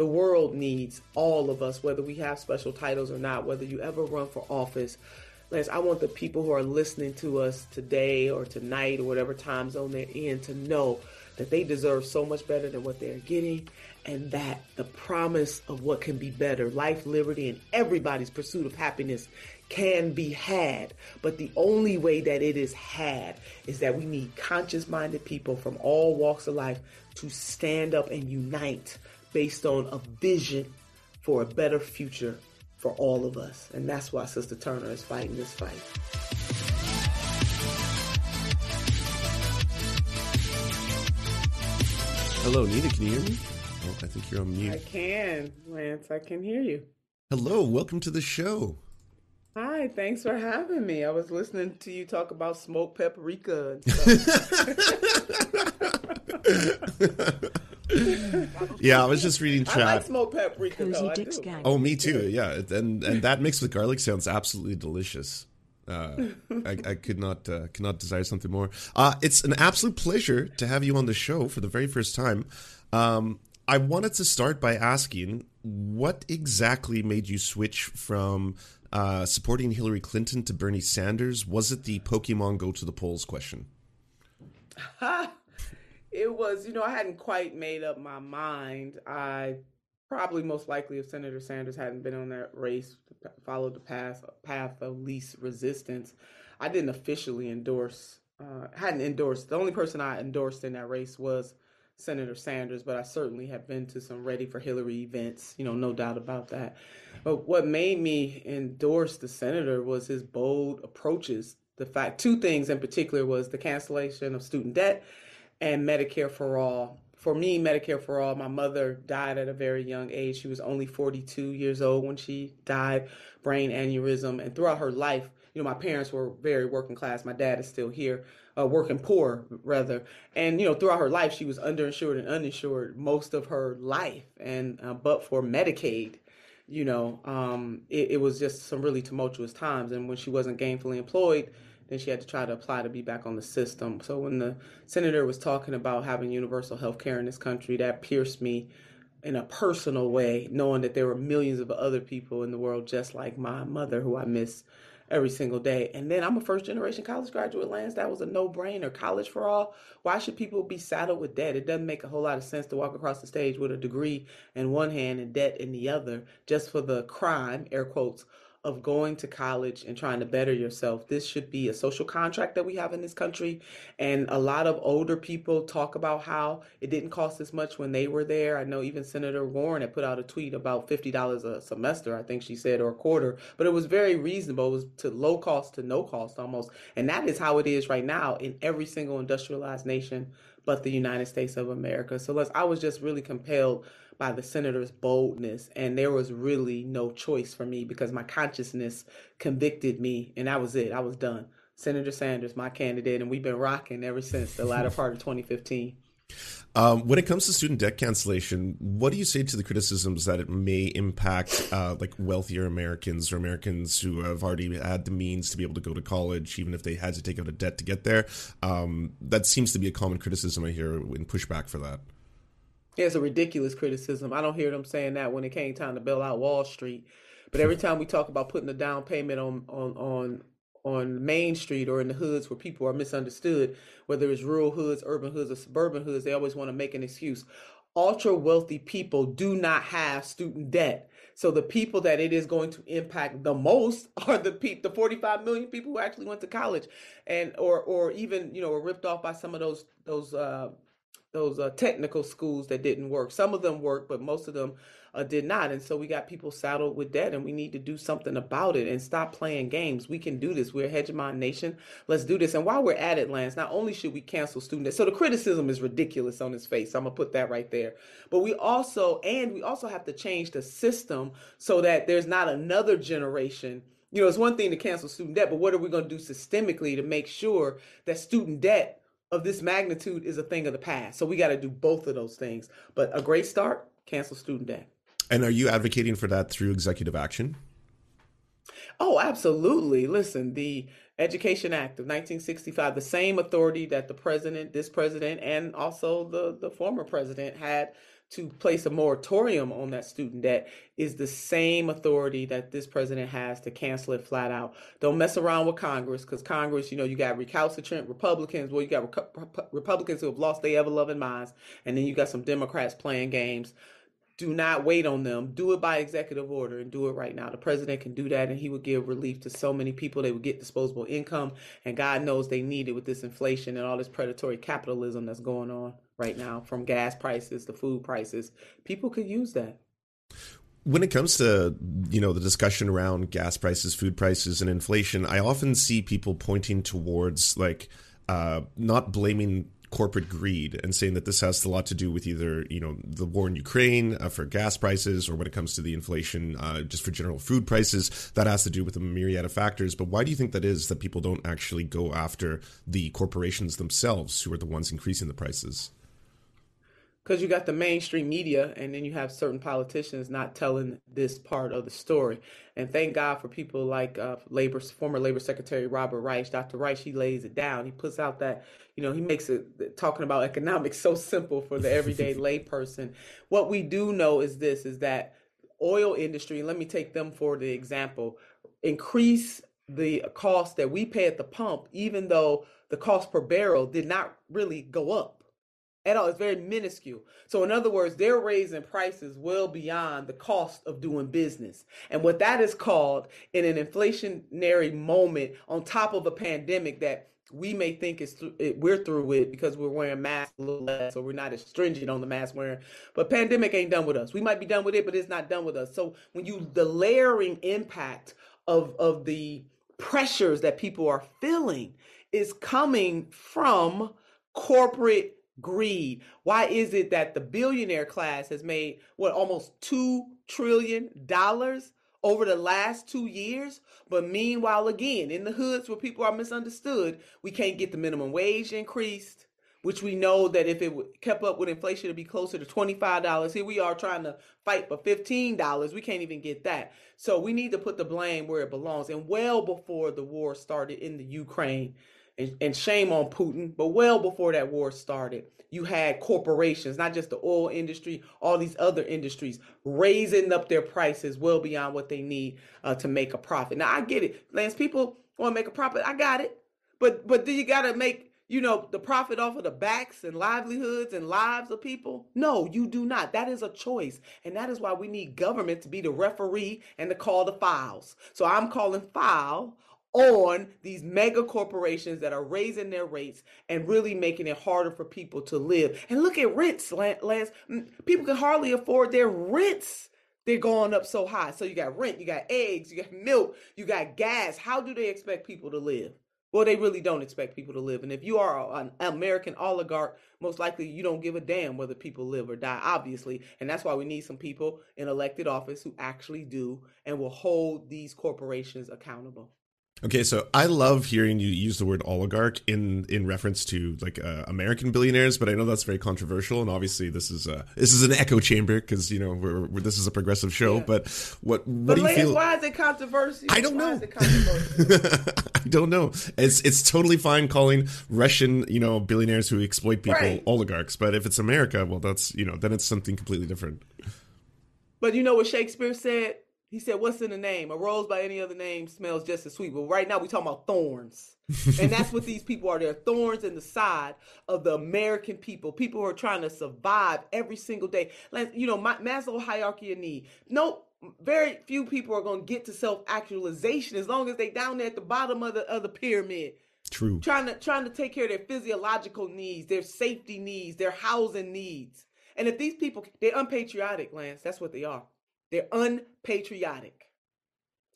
The world needs all of us, whether we have special titles or not, whether you ever run for office. Lance, I want the people who are listening to us today or tonight or whatever time zone they're in to know that they deserve so much better than what they're getting and that the promise of what can be better, life, liberty, and everybody's pursuit of happiness can be had. But the only way that it is had is that we need conscious minded people from all walks of life to stand up and unite based on a vision for a better future for all of us. And that's why Sister Turner is fighting this fight. Hello, Nina, can you hear me? Oh, I think you're on mute. I can, Lance. I can hear you. Hello, welcome to the show. Hi, thanks for having me. I was listening to you talk about smoked paprika and stuff. yeah, I was just reading chat. I like smoked paprika. Though, oh, me too. Yeah, and and that mixed with garlic sounds absolutely delicious. Uh, I, I, could not uh, could not desire something more. Uh, it's an absolute pleasure to have you on the show for the very first time. Um, I wanted to start by asking what exactly made you switch from uh, supporting Hillary Clinton to Bernie Sanders? Was it the Pokemon go to the polls question? it was, you know, I hadn't quite made up my mind. I probably most likely if Senator Sanders hadn't been on that race, followed the path path of least resistance, I didn't officially endorse. Uh, hadn't endorsed. The only person I endorsed in that race was Senator Sanders, but I certainly have been to some Ready for Hillary events. You know, no doubt about that. But what made me endorse the senator was his bold approaches. The fact, two things in particular, was the cancellation of student debt and Medicare for all. For me, Medicare for all, my mother died at a very young age. She was only 42 years old when she died, brain aneurysm. And throughout her life, you know, my parents were very working class. My dad is still here, uh, working poor, rather. And, you know, throughout her life, she was underinsured and uninsured most of her life. And, uh, but for Medicaid, you know, um, it, it was just some really tumultuous times. And when she wasn't gainfully employed, then she had to try to apply to be back on the system. So when the senator was talking about having universal health care in this country, that pierced me in a personal way, knowing that there were millions of other people in the world just like my mother who I miss every single day. And then I'm a first generation college graduate, Lance. That was a no brainer. College for all. Why should people be saddled with debt? It doesn't make a whole lot of sense to walk across the stage with a degree in one hand and debt in the other just for the crime, air quotes, of going to college and trying to better yourself. This should be a social contract that we have in this country. And a lot of older people talk about how it didn't cost as much when they were there. I know even Senator Warren had put out a tweet about $50 a semester, I think she said, or a quarter, but it was very reasonable. It was to low cost to no cost almost. And that is how it is right now in every single industrialized nation but the United States of America. So let's, I was just really compelled by the senator's boldness. And there was really no choice for me because my consciousness convicted me, and that was it. I was done. Senator Sanders, my candidate, and we've been rocking ever since the latter part of 2015. Um, when it comes to student debt cancellation, what do you say to the criticisms that it may impact uh, like wealthier Americans or Americans who have already had the means to be able to go to college, even if they had to take out a debt to get there? Um, that seems to be a common criticism I hear in pushback for that. It's a ridiculous criticism. I don't hear them saying that when it came time to bail out Wall Street. But every time we talk about putting a down payment on on on on Main Street or in the hoods where people are misunderstood, whether it's rural hoods, urban hoods, or suburban hoods, they always want to make an excuse. Ultra wealthy people do not have student debt. So the people that it is going to impact the most are the people, the 45 million people who actually went to college, and or or even you know were ripped off by some of those those uh, those uh, technical schools that didn't work. Some of them worked, but most of them uh, did not. And so we got people saddled with debt, and we need to do something about it and stop playing games. We can do this. We're a hegemon nation. Let's do this. And while we're at it, Lance, not only should we cancel student debt, so the criticism is ridiculous on his face. I'm gonna put that right there. But we also, and we also have to change the system so that there's not another generation you know, it's one thing to cancel student debt, but what are we going to do systemically to make sure that student debt of this magnitude is a thing of the past. So we got to do both of those things. But a great start, cancel student debt. And are you advocating for that through executive action? Oh, absolutely. Listen, the Education Act of 1965, the same authority that the president, this president, and also the, the former president had to place a moratorium on that student debt is the same authority that this president has to cancel it flat out. Don't mess around with Congress because Congress, you know, you got recalcitrant Republicans. Well, you got Republicans who have lost their ever loving minds, and then you got some Democrats playing games. Do not wait on them. Do it by executive order and do it right now. The president can do that and he would give relief to so many people. They would get disposable income, and God knows they need it with this inflation and all this predatory capitalism that's going on right now from gas prices to food prices. People could use that. When it comes to you know the discussion around gas prices, food prices, and inflation, I often see people pointing towards like uh, not blaming corporate greed and saying that this has a lot to do with either you know the war in Ukraine uh, for gas prices or when it comes to the inflation uh, just for general food prices that has to do with a myriad of factors. But why do you think that is that people don't actually go after the corporations themselves who are the ones increasing the prices because you got the mainstream media and then you have certain politicians not telling this part of the story. And thank god for people like uh, labor former labor secretary robert reich dr reich he lays it down. He puts out that you know he makes it talking about economics so simple for the everyday layperson. What we do know is this is that oil industry let me take them for the example increase the cost that we pay at the pump even though the cost per barrel did not really go up at all. It's very minuscule. So, in other words, they're raising prices well beyond the cost of doing business. And what that is called in an inflationary moment on top of a pandemic that we may think is th- we're through with because we're wearing masks a little less, or we're not as stringent on the mask wearing. But pandemic ain't done with us. We might be done with it, but it's not done with us. So when you the layering impact of of the pressures that people are feeling is coming from corporate greed. Why is it that the billionaire class has made what almost 2 trillion dollars over the last 2 years, but meanwhile again, in the hoods where people are misunderstood, we can't get the minimum wage increased, which we know that if it kept up with inflation it'd be closer to $25. Here we are trying to fight for $15. We can't even get that. So we need to put the blame where it belongs and well before the war started in the Ukraine and, shame on Putin, but well before that war started, you had corporations, not just the oil industry, all these other industries raising up their prices well beyond what they need uh, to make a profit. Now I get it, Lance. People want to make a profit. I got it, but but do you got to make you know the profit off of the backs and livelihoods and lives of people? No, you do not. That is a choice, and that is why we need government to be the referee and to call the files. So I'm calling foul on these mega corporations that are raising their rates and really making it harder for people to live. And look at rents, Lance. People can hardly afford their rents. They're going up so high. So you got rent, you got eggs, you got milk, you got gas. How do they expect people to live? Well, they really don't expect people to live. And if you are an American oligarch, most likely you don't give a damn whether people live or die, obviously. And that's why we need some people in elected office who actually do and will hold these corporations accountable. Okay, so I love hearing you use the word oligarch in in reference to like uh, American billionaires, but I know that's very controversial, and obviously this is a this is an echo chamber because you know we're, we're, this is a progressive show. Yeah. But what what but do you feel? Why is it controversial? I don't know. I don't know. It's it's totally fine calling Russian you know billionaires who exploit people right. oligarchs, but if it's America, well, that's you know then it's something completely different. But you know what Shakespeare said? He said, "What's in the name? A rose by any other name smells just as sweet." But right now, we're talking about thorns, and that's what these people are. They're thorns in the side of the American people. People who are trying to survive every single day. Like you know, my, Maslow hierarchy of need. No, very few people are going to get to self actualization as long as they down there at the bottom of the of the pyramid. True. Trying to trying to take care of their physiological needs, their safety needs, their housing needs. And if these people they're unpatriotic, Lance, that's what they are. They're unpatriotic,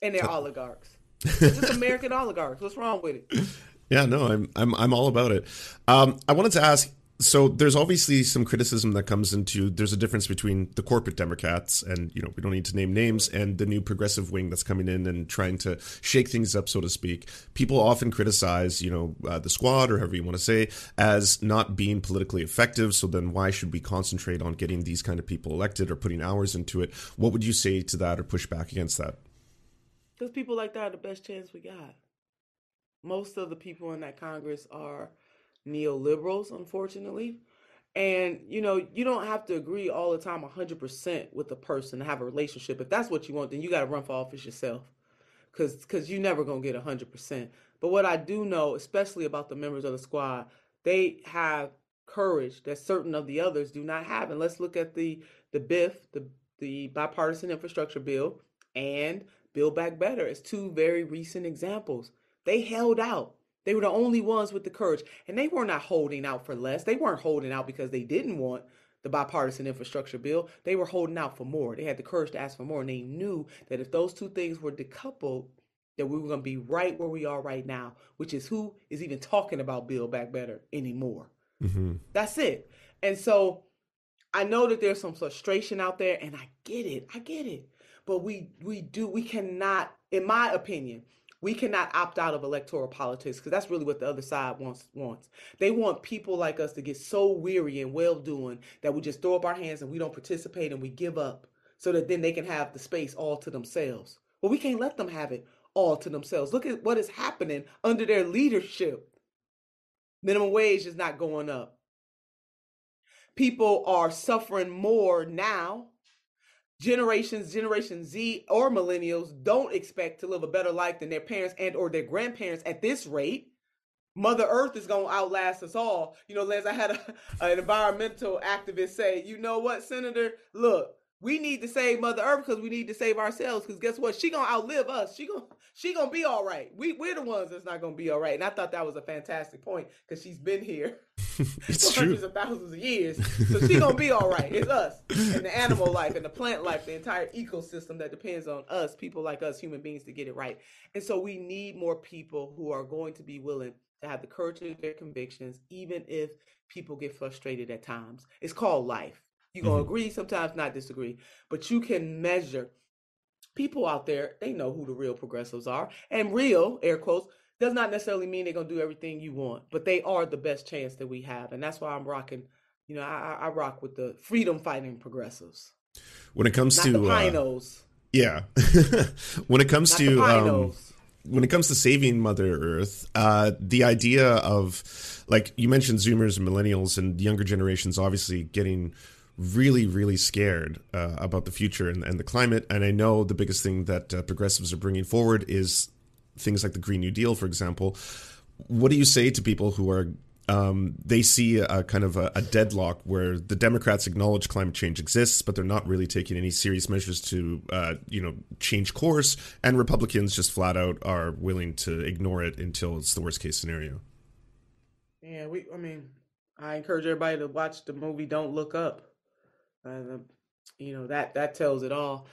and they're oligarchs. just American oligarchs. What's wrong with it? Yeah, no, I'm I'm I'm all about it. Um, I wanted to ask so there's obviously some criticism that comes into there's a difference between the corporate democrats and you know we don't need to name names and the new progressive wing that's coming in and trying to shake things up so to speak. People often criticize you know uh, the squad or however you want to say as not being politically effective so then why should we concentrate on getting these kind of people elected or putting hours into it? What would you say to that or push back against that? Because people like that are the best chance we got. Most of the people in that congress are neoliberals, unfortunately. And you know, you don't have to agree all the time 100% with the person to have a relationship. If that's what you want, then you got to run for office yourself. Cuz cuz you're never going to get 100%. But what I do know, especially about the members of the squad, they have courage that certain of the others do not have. And let's look at the the BIF, the the bipartisan infrastructure bill and Build Back Better as two very recent examples. They held out. They were the only ones with the courage. And they were not holding out for less. They weren't holding out because they didn't want the bipartisan infrastructure bill. They were holding out for more. They had the courage to ask for more. And they knew that if those two things were decoupled, that we were going to be right where we are right now, which is who is even talking about Build Back Better anymore. Mm-hmm. That's it. And so I know that there's some frustration out there, and I get it. I get it. But we we do we cannot, in my opinion, we cannot opt out of electoral politics because that's really what the other side wants wants. They want people like us to get so weary and well doing that we just throw up our hands and we don't participate and we give up so that then they can have the space all to themselves. Well, we can't let them have it all to themselves. Look at what is happening under their leadership. Minimum wage is not going up. People are suffering more now. Generations, Generation Z or millennials don't expect to live a better life than their parents and or their grandparents at this rate. Mother Earth is going to outlast us all. You know, Lance, I had a, an environmental activist say, you know what, Senator? Look, we need to save Mother Earth because we need to save ourselves. Because guess what? She gonna outlive us. She gonna she gonna be all right. We we're the ones that's not gonna be all right. And I thought that was a fantastic point because she's been here it's for hundreds of thousands of years. So she gonna be all right. It's us and the animal life and the plant life, the entire ecosystem that depends on us, people like us, human beings, to get it right. And so we need more people who are going to be willing to have the courage of their convictions, even if people get frustrated at times. It's called life. You're going to mm-hmm. agree, sometimes not disagree, but you can measure. People out there, they know who the real progressives are. And real, air quotes, does not necessarily mean they're going to do everything you want, but they are the best chance that we have. And that's why I'm rocking, you know, I, I rock with the freedom fighting progressives. When it comes not to. The Pinos. Uh, yeah. when it comes not to. Um, when it comes to saving Mother Earth, uh, the idea of, like you mentioned, Zoomers and millennials and younger generations obviously getting really, really scared uh, about the future and, and, the climate. And I know the biggest thing that uh, progressives are bringing forward is things like the Green New Deal, for example. What do you say to people who are um, they see a, kind of a, a, deadlock where the Democrats acknowledge climate change exists, but they're not really taking any serious measures to, uh, you know, change course, and Republicans just flat out are willing to ignore it until it's the worst case scenario. Yeah, we. I mean, I encourage everybody to watch the movie Don't Look Up. Uh, you know that that tells it all.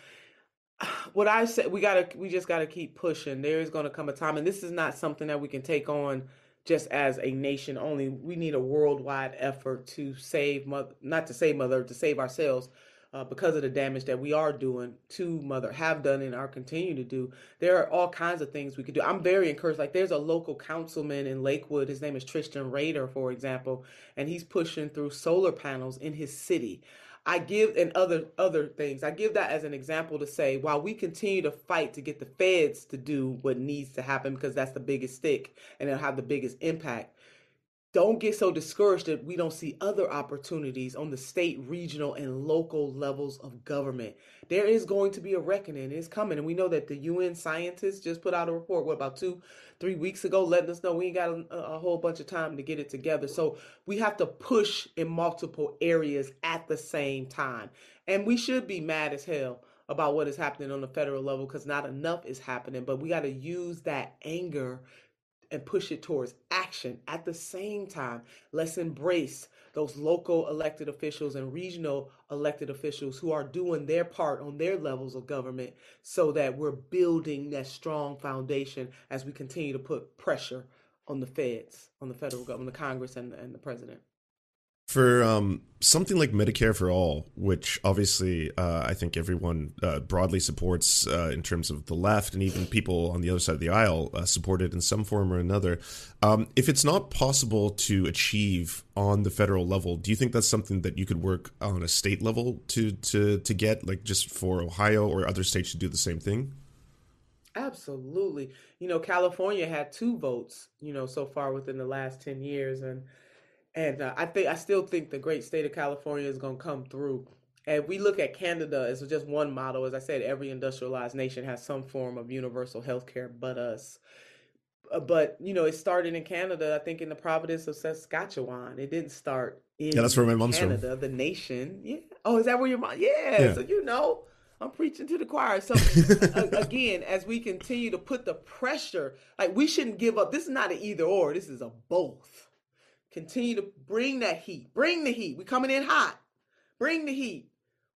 What I said, we gotta, we just gotta keep pushing. There is gonna come a time, and this is not something that we can take on just as a nation only. We need a worldwide effort to save mother, not to save mother, to save ourselves, uh, because of the damage that we are doing to mother, have done, and are continue to do. There are all kinds of things we could do. I'm very encouraged. Like there's a local councilman in Lakewood. His name is Tristan Rader, for example, and he's pushing through solar panels in his city. I give and other other things. I give that as an example to say while we continue to fight to get the feds to do what needs to happen because that's the biggest stick and it'll have the biggest impact. Don't get so discouraged that we don't see other opportunities on the state, regional, and local levels of government. There is going to be a reckoning. It's coming. And we know that the UN scientists just put out a report, what, about two, three weeks ago, letting us know we ain't got a, a, whole bunch of time to get it together. So we have to push in multiple areas at the same time. And we should be mad as hell about what is happening on the federal level because not enough is happening. But we got to use that anger and push it towards action. At the same time, let's embrace those local elected officials and regional elected officials who are doing their part on their levels of government so that we're building that strong foundation as we continue to put pressure on the feds, on the federal government, the Congress, and, and the president for um, something like Medicare for All, which obviously uh, I think everyone uh, broadly supports uh, in terms of the left and even people on the other side of the aisle uh, support it in some form or another. Um, if it's not possible to achieve on the federal level, do you think that's something that you could work on a state level to to to get, like just for Ohio or other states to do the same thing? Absolutely. You know, California had two votes, you know, so far within the last 10 years. And And uh, I think I still think the great state of California is going to come through. And we look at Canada as just one model. As I said, every industrialized nation has some form of universal health care but us. Uh, but you know, it started in Canada. I think in the province of Saskatchewan. It didn't start in yeah, that's where my mom's Canada, from. the nation. Yeah. Oh, is that where your mom? Yeah. yeah. So you know, I'm preaching to the choir. So again, as we continue to put the pressure, like we shouldn't give up. This is not an either or. This is a both. Continue to bring that heat. Bring the heat. We're coming in hot. Bring the heat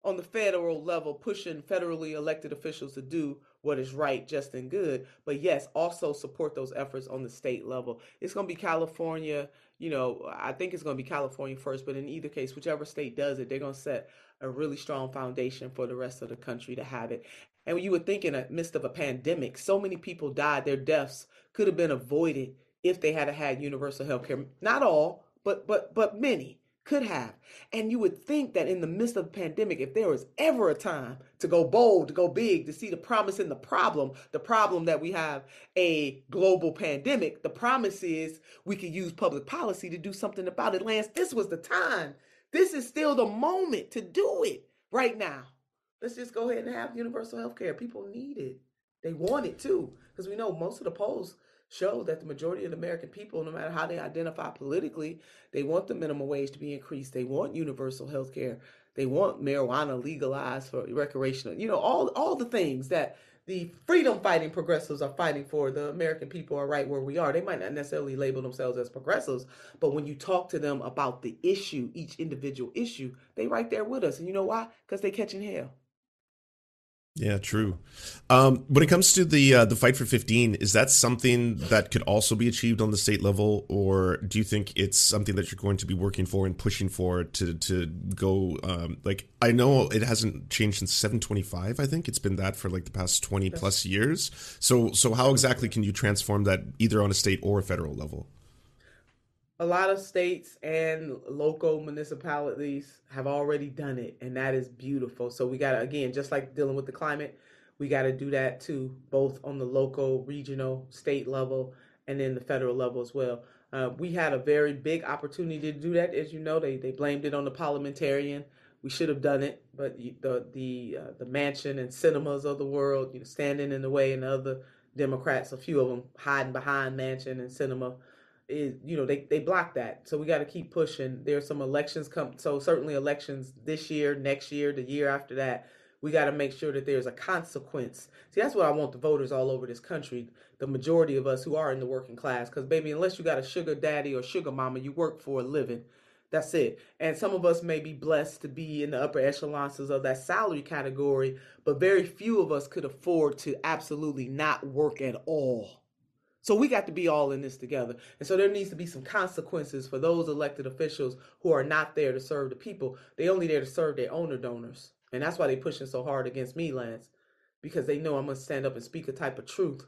on the federal level, pushing federally elected officials to do what is right, just, and good. But yes, also support those efforts on the state level. It's going to be California. You know, I think it's going to be California first, but in either case, whichever state does it, they're going to set a really strong foundation for the rest of the country to have it. And you would think in the midst of a pandemic, so many people died, their deaths could have been avoided if they had had universal health care. Not all, but but but many could have. And you would think that in the midst of the pandemic, if there was ever a time to go bold, to go big, to see the promise in the problem, the problem that we have a global pandemic, the promise is we could use public policy to do something about it. Lance, this was the time. This is still the moment to do it right now. Let's just go ahead and have universal health care. People need it. They want it too. Because we know most of the polls show that the majority of the American people, no matter how they identify politically, they want the minimum wage to be increased. They want universal health care. They want marijuana legalized for recreational, you know, all all the things that the freedom fighting progressives are fighting for. The American people are right where we are. They might not necessarily label themselves as progressives, but when you talk to them about the issue, each individual issue, they right there with us. And you know why? Because they catching hell. Yeah, true. Um, when it comes to the uh, the fight for 15, is that something that could also be achieved on the state level, or do you think it's something that you're going to be working for and pushing for to to go? Um, like I know it hasn't changed since 725. I think it's been that for like the past 20 plus years. So so how exactly can you transform that either on a state or a federal level? A lot of states and local municipalities have already done it and that is beautiful. So we got to again just like dealing with the climate we got to do that too both on the local regional state level and then the federal level as well. Uh, we had a very big opportunity to do that as you know. They, they blamed it on the parliamentarian. We should have done it but the the uh, the Manchin and Sinemas of the world you know standing in the way and the other democrats a few of them hiding behind Manchin and Sinema is you know they they block that. So we got to keep pushing. There's some elections come so certainly elections this year next year the year after that we got to make sure that there's a consequence. See that's what i want the voters all over this country the majority of us who are in the working class. Because baby unless you got a sugar daddy or sugar mama you work for a living. That's it. And some of us may be blessed to be in the upper echelons of that salary category but very few of us could afford to absolutely not work at all so we got to be all in this together. And so there needs to be some consequences for those elected officials who are not there to serve the people. They only there to serve their owner donors. And that's why they pushing so hard against me, Lance, because they know I'm gonna stand up and speak a type of truth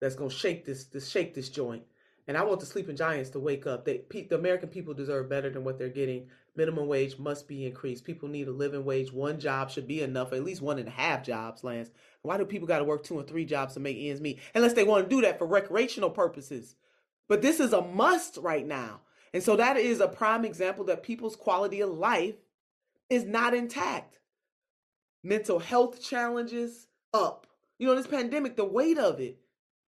that's gonna shake this, this shake this joint. And I want the sleeping giants to wake up. They, the American people deserve better than what they're getting. Minimum wage must be increased. People need a living wage. One job should be enough, at least one and a half jobs, Lance. Why do people got to work two and three jobs to make ends meet? Unless they want to do that for recreational purposes. But this is a must right now. And so that is a prime example that people's quality of life is not intact. Mental health challenges up. You know, this pandemic, the weight of it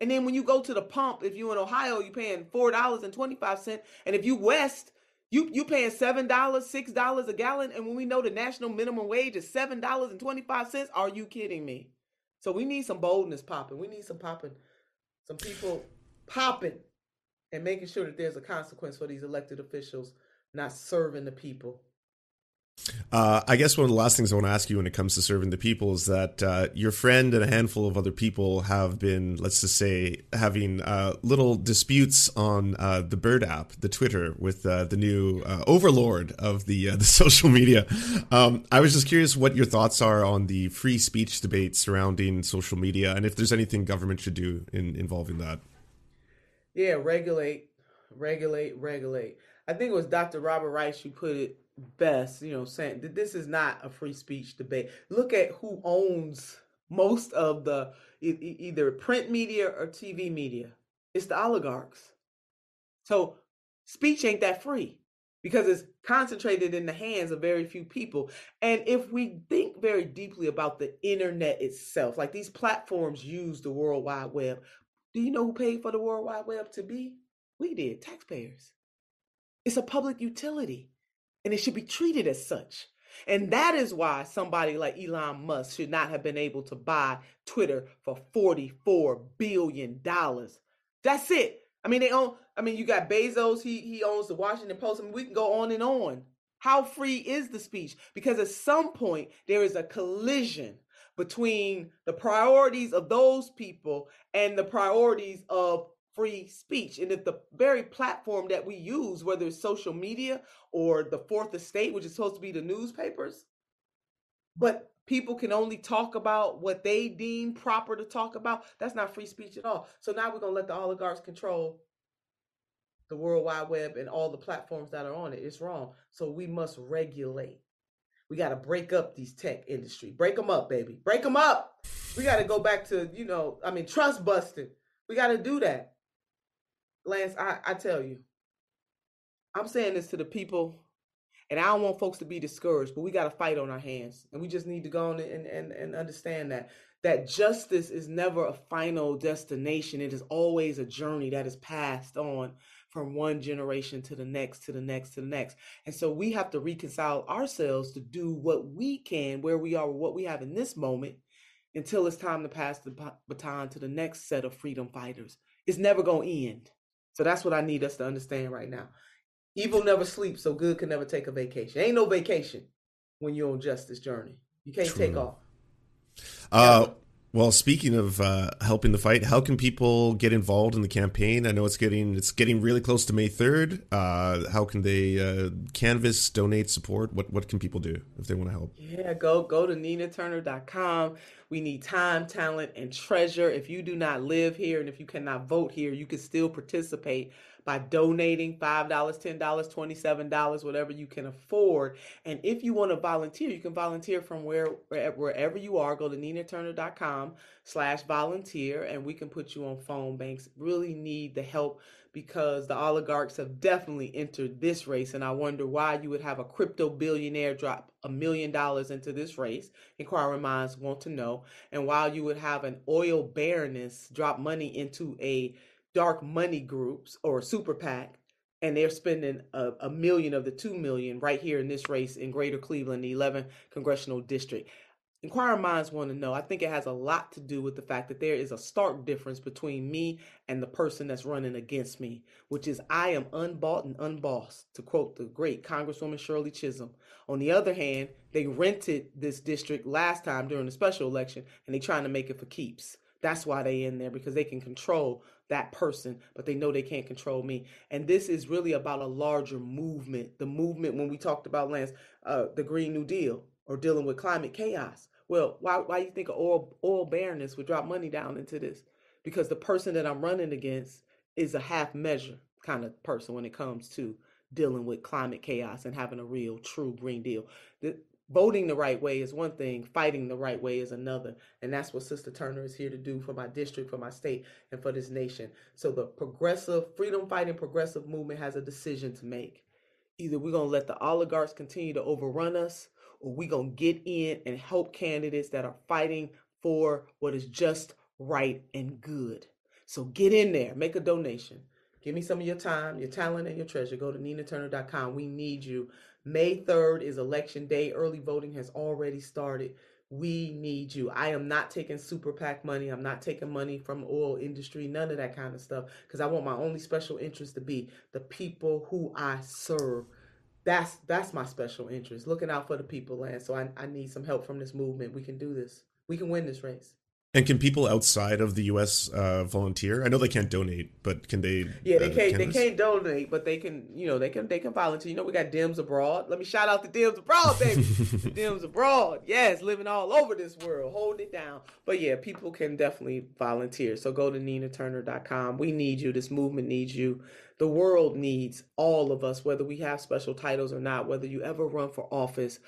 and then when you go to the pump, if you in Ohio, you're paying four dollars and twenty five cent, and if you west, you you paying seven dollars, six dollars a gallon. And when we know the national minimum wage is seven dollars and twenty five cents, are you kidding me? So we need some boldness popping. We need some popping, some people popping, and making sure that there's a consequence for these elected officials not serving the people. Uh, I guess one of the last things I want to ask you when it comes to serving the people is that uh, your friend and a handful of other people have been, let's just say, having uh, little disputes on uh, the Bird app, the Twitter, with uh, the new uh, overlord of the the social media. Um, I was just curious what your thoughts are on the free speech debate surrounding social media, and if there's anything government should do in involving that. Yeah, regulate, regulate, regulate. I think it was Dr. Robert Reich who put it best, you know, saying that this is not a free speech debate. Look at who owns most of the either print media or TV media. It's the oligarchs. So speech ain't that free. because it's concentrated in the hands of very few people. And if we think very deeply about the internet itself, like these platforms use the World Wide Web, do you know who paid for the World Wide Web to be? We did, taxpayers. It's a public utility and it should be treated as such. And that is why somebody like Elon Musk should not have been able to buy Twitter for $44 billion. That's it. I mean, they own, I mean, you got Bezos, he he owns the Washington Post. I mean, we can go on and on. How free is the speech? Because at some point there is a collision between the priorities of those people and the priorities of free speech. And if the very platform that we use, whether it's social media or the fourth estate, which is supposed to be the newspapers, but people can only talk about what they deem proper to talk about, that's not free speech at all. So now we're going to let the oligarchs control the World Wide Web and all the platforms that are on it. It's wrong. So we must regulate. We got to break up these tech industry. Break them up, baby. Break them up. We got to go back to, you know, I mean, trust busting. We got to do that. Lance, I, I tell you, I'm saying this to the people, and I don't want folks to be discouraged, but we got to fight on our hands. And we just need to go on and, and, and understand that that justice is never a final destination. It is always a journey that is passed on from one generation to the next, to the next, to the next. And so we have to reconcile ourselves to do what we can, where we are, what we have in this moment, until it's time to pass the baton to the next set of freedom fighters. It's never going to end. So that's what I need us to understand right now. Evil never sleeps, so good can never take a vacation. Ain't no vacation when you're on justice journey. You can't True. take off. Uh, well, speaking of uh, helping the fight, how can people get involved in the campaign? I know it's getting it's getting really close to May third. Uh, how can they uh, canvas, donate, support? What what can people do if they want to help? Yeah, go go to ninaturner.com. We need time, talent, and treasure. If you do not live here and if you cannot vote here, you can still participate by donating $5, $10, $27, whatever you can afford. And if you want to volunteer, you can volunteer from where wherever you are. Go to ninaturner.com slash volunteer and we can put you on phone banks. Really need the help because the oligarchs have definitely entered this race. And I wonder why you would have a crypto billionaire drop a million dollars into this race. Inquiring minds want to know. And while you would have an oil baroness drop money into a dark money groups or super PAC, and they're spending a, a, million of the two million right here in this race in Greater Cleveland, the 11th congressional district. Inquiring minds want to know. I think it has a lot to do with the fact that there is a stark difference between me and the person that's running against me, which is I am unbought and unbossed, to quote the great Congresswoman Shirley Chisholm. On the other hand, they rented this district last time during the special election and they're trying to make it for keeps. That's why they in there because they can control that person, but they know they can't control me. And this is really about a larger movement. The movement when we talked about Lance, uh, the Green New Deal or dealing with climate chaos. Well, why why you think oil oil baroness would drop money down into this? Because the person that I'm running against is a half measure kind of person when it comes to dealing with climate chaos and having a real true green deal. Voting the right way is one thing, fighting the right way is another. And that's what Sister Turner is here to do for my district, for my state, and for this nation. So the progressive, freedom fighting progressive movement has a decision to make. Either we're going to let the oligarchs continue to overrun us, or we're going to get in and help candidates that are fighting for what is just right and good. So get in there, make a donation. Give me some of your time, your talent, and your treasure. Go to ninaturner.com. We need you. May 3rd is election day. Early voting has already started. We need you. I am not taking super PAC money. I'm not taking money from oil industry, none of that kind of stuff. Because I want my only special interest to be the people who I serve. That's that's my special interest. Looking out for the people, land. So I, I need some help from this movement. We can do this. We can win this race. And can people outside of the U.S. Uh, volunteer? I know they can't donate, but can they? Yeah, they uh, can't. Canvas? They can't donate, but they can. You know, they can. They can volunteer. You know, we got Dems abroad. Let me shout out the Dems abroad, baby. the Dems abroad. Yes, living all over this world, holding it down. But yeah, people can definitely volunteer. So go to ninaturner.com. We need you. This movement needs you. The world needs all of us, whether we have special titles or not. Whether you ever run for office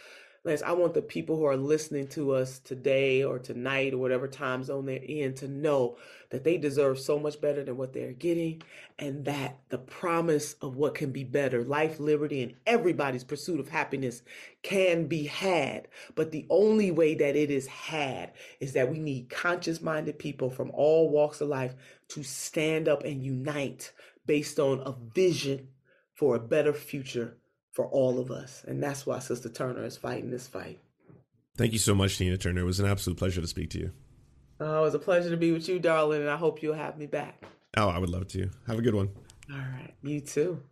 Lance, I want the people who are listening to us today or tonight or whatever time zone they're in to know that they deserve so much better than what they're getting and that the promise of what can be better, life, liberty, and everybody's pursuit of happiness can be had. But the only way that it is had is that we need conscious minded people from all walks of life to stand up and unite based on a vision for a better future for all of us. And that's why Sister Turner is fighting this fight. Thank you so much, Tina Turner. It was an absolute pleasure to speak to you. Oh, it was a pleasure to be with you, darling, and I hope you'll have me back. Oh, I would love to. Have a good one. All right. You too.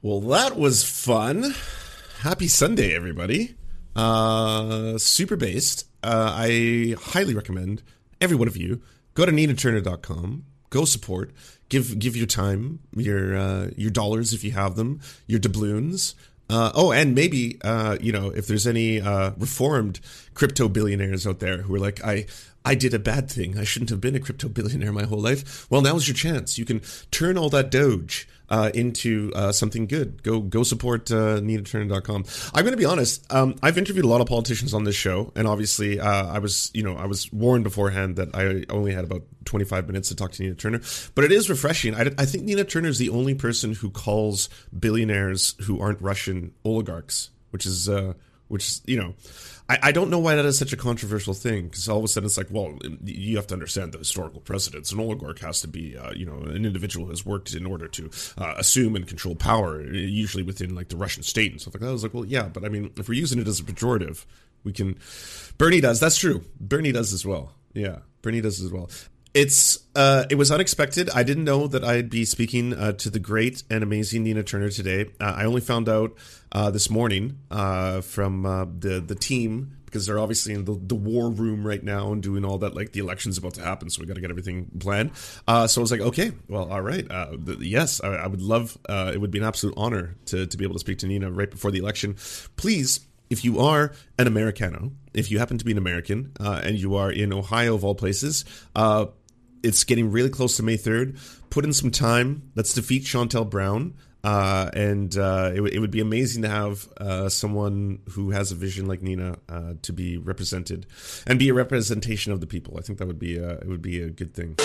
Well, that was fun. Happy Sunday, everybody. Uh, super based. Uh, I highly recommend every one of you go to ninaturner.com, go support, give give your time, your uh, your dollars if you have them, your doubloons. Uh, oh, and maybe uh, you know if there's any uh, reformed crypto billionaires out there who are like, I I did a bad thing. I shouldn't have been a crypto billionaire my whole life. Well, now's your chance. You can turn all that doge uh, into uh, something good. Go go support uh, NinaTurner.com. I'm going to be honest. Um, I've interviewed a lot of politicians on this show, and obviously, uh, I was you know I was warned beforehand that I only had about 25 minutes to talk to Nina Turner. But it is refreshing. I, I think Nina Turner is the only person who calls billionaires who aren't Russian oligarchs, which is uh, which you know I, I don't know why that is such a controversial thing because all of a sudden it's like, well, you have to understand the historical precedents. An oligarch has to be, uh, you know, an individual who has worked in order to uh, assume and control power, usually within like the Russian state and stuff like that. I was like, well, yeah, but I mean, if we're using it as a pejorative, we can. Bernie does. That's true. Bernie does as well. Yeah, Bernie does as well. It's uh, it was unexpected. I didn't know that I'd be speaking uh, to the great and amazing Nina Turner today. Uh, I only found out uh, this morning uh, from uh, the the team because they're obviously in the, the war room right now and doing all that. Like the election's about to happen, so we got to get everything planned. Uh, so I was like, okay, well, all right, the, yes, I, I, would love. Uh, it would be an absolute honor to to be able to speak to Nina right before the election. Please if you are an Americano, if you happen to be an American uh, and you are in Ohio of all places, uh, it's getting really close to May 3rd. Put in some time. Let's defeat Shontel Brown. Uh, and uh, it, it, would be amazing to have uh, someone who has a vision like Nina uh, to be represented and be a representation of the people. I think that would be a, it would be a good thing.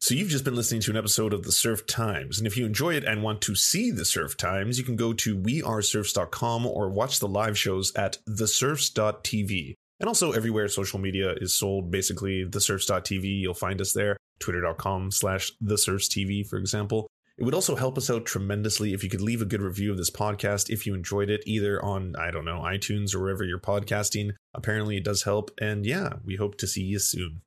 So you've just been listening to an episode of the Serf Times, and if you enjoy it and want to see the Serf Times, you can go to weareserfs.com or watch the live shows at theserfs.tv. And also everywhere social media is sold, basically theserfs.tv, you'll find us there. Twitter.com slash theserfstv, for example. It would also help us out tremendously if you could leave a good review of this podcast if you enjoyed it, either on, I don't know, iTunes or wherever you're podcasting. Apparently it does help. And yeah, we hope to see you soon.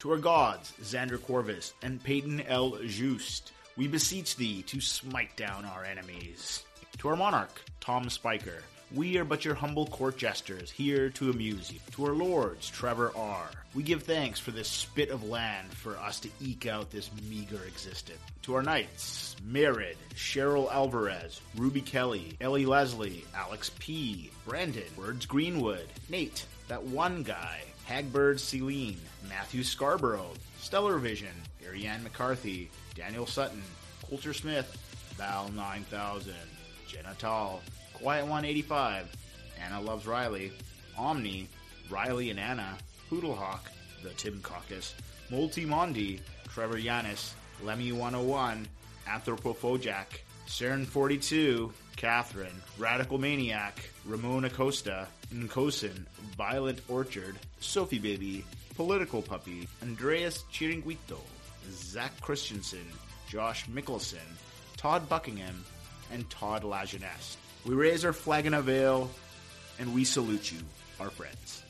To our gods, Xander Corvus and Peyton L. Just, we beseech thee to smite down our enemies. To our monarch, Tom Spiker, we are but your humble court jesters, here to amuse you. To our lords, Trevor R., we give thanks for this spit of land for us to eke out this meager existence. To our knights, Merid, Cheryl Alvarez, Ruby Kelly, Ellie Leslie, Alex P., Brandon, Words Greenwood, Nate, that one guy, Hagbird Celine, Matthew Scarborough, Stellar Vision, Ariane McCarthy, Daniel Sutton, Coulter Smith, Val 9000, Jenna Tall, Quiet 185, Anna Loves Riley, Omni, Riley and Anna, Poodlehawk, The Tim Caucus, Multi Mondi, Trevor Yanis, Lemmy 101, Anthropophojack, Cern 42, Catherine, Radical Maniac, Ramon Acosta, Nkosin, Violent Orchard, Sophie Baby, Political Puppy, Andreas Chiringuito, Zach Christensen, Josh Mickelson, Todd Buckingham, and Todd Lajeunesse. We raise our flag in a veil, and we salute you, our friends.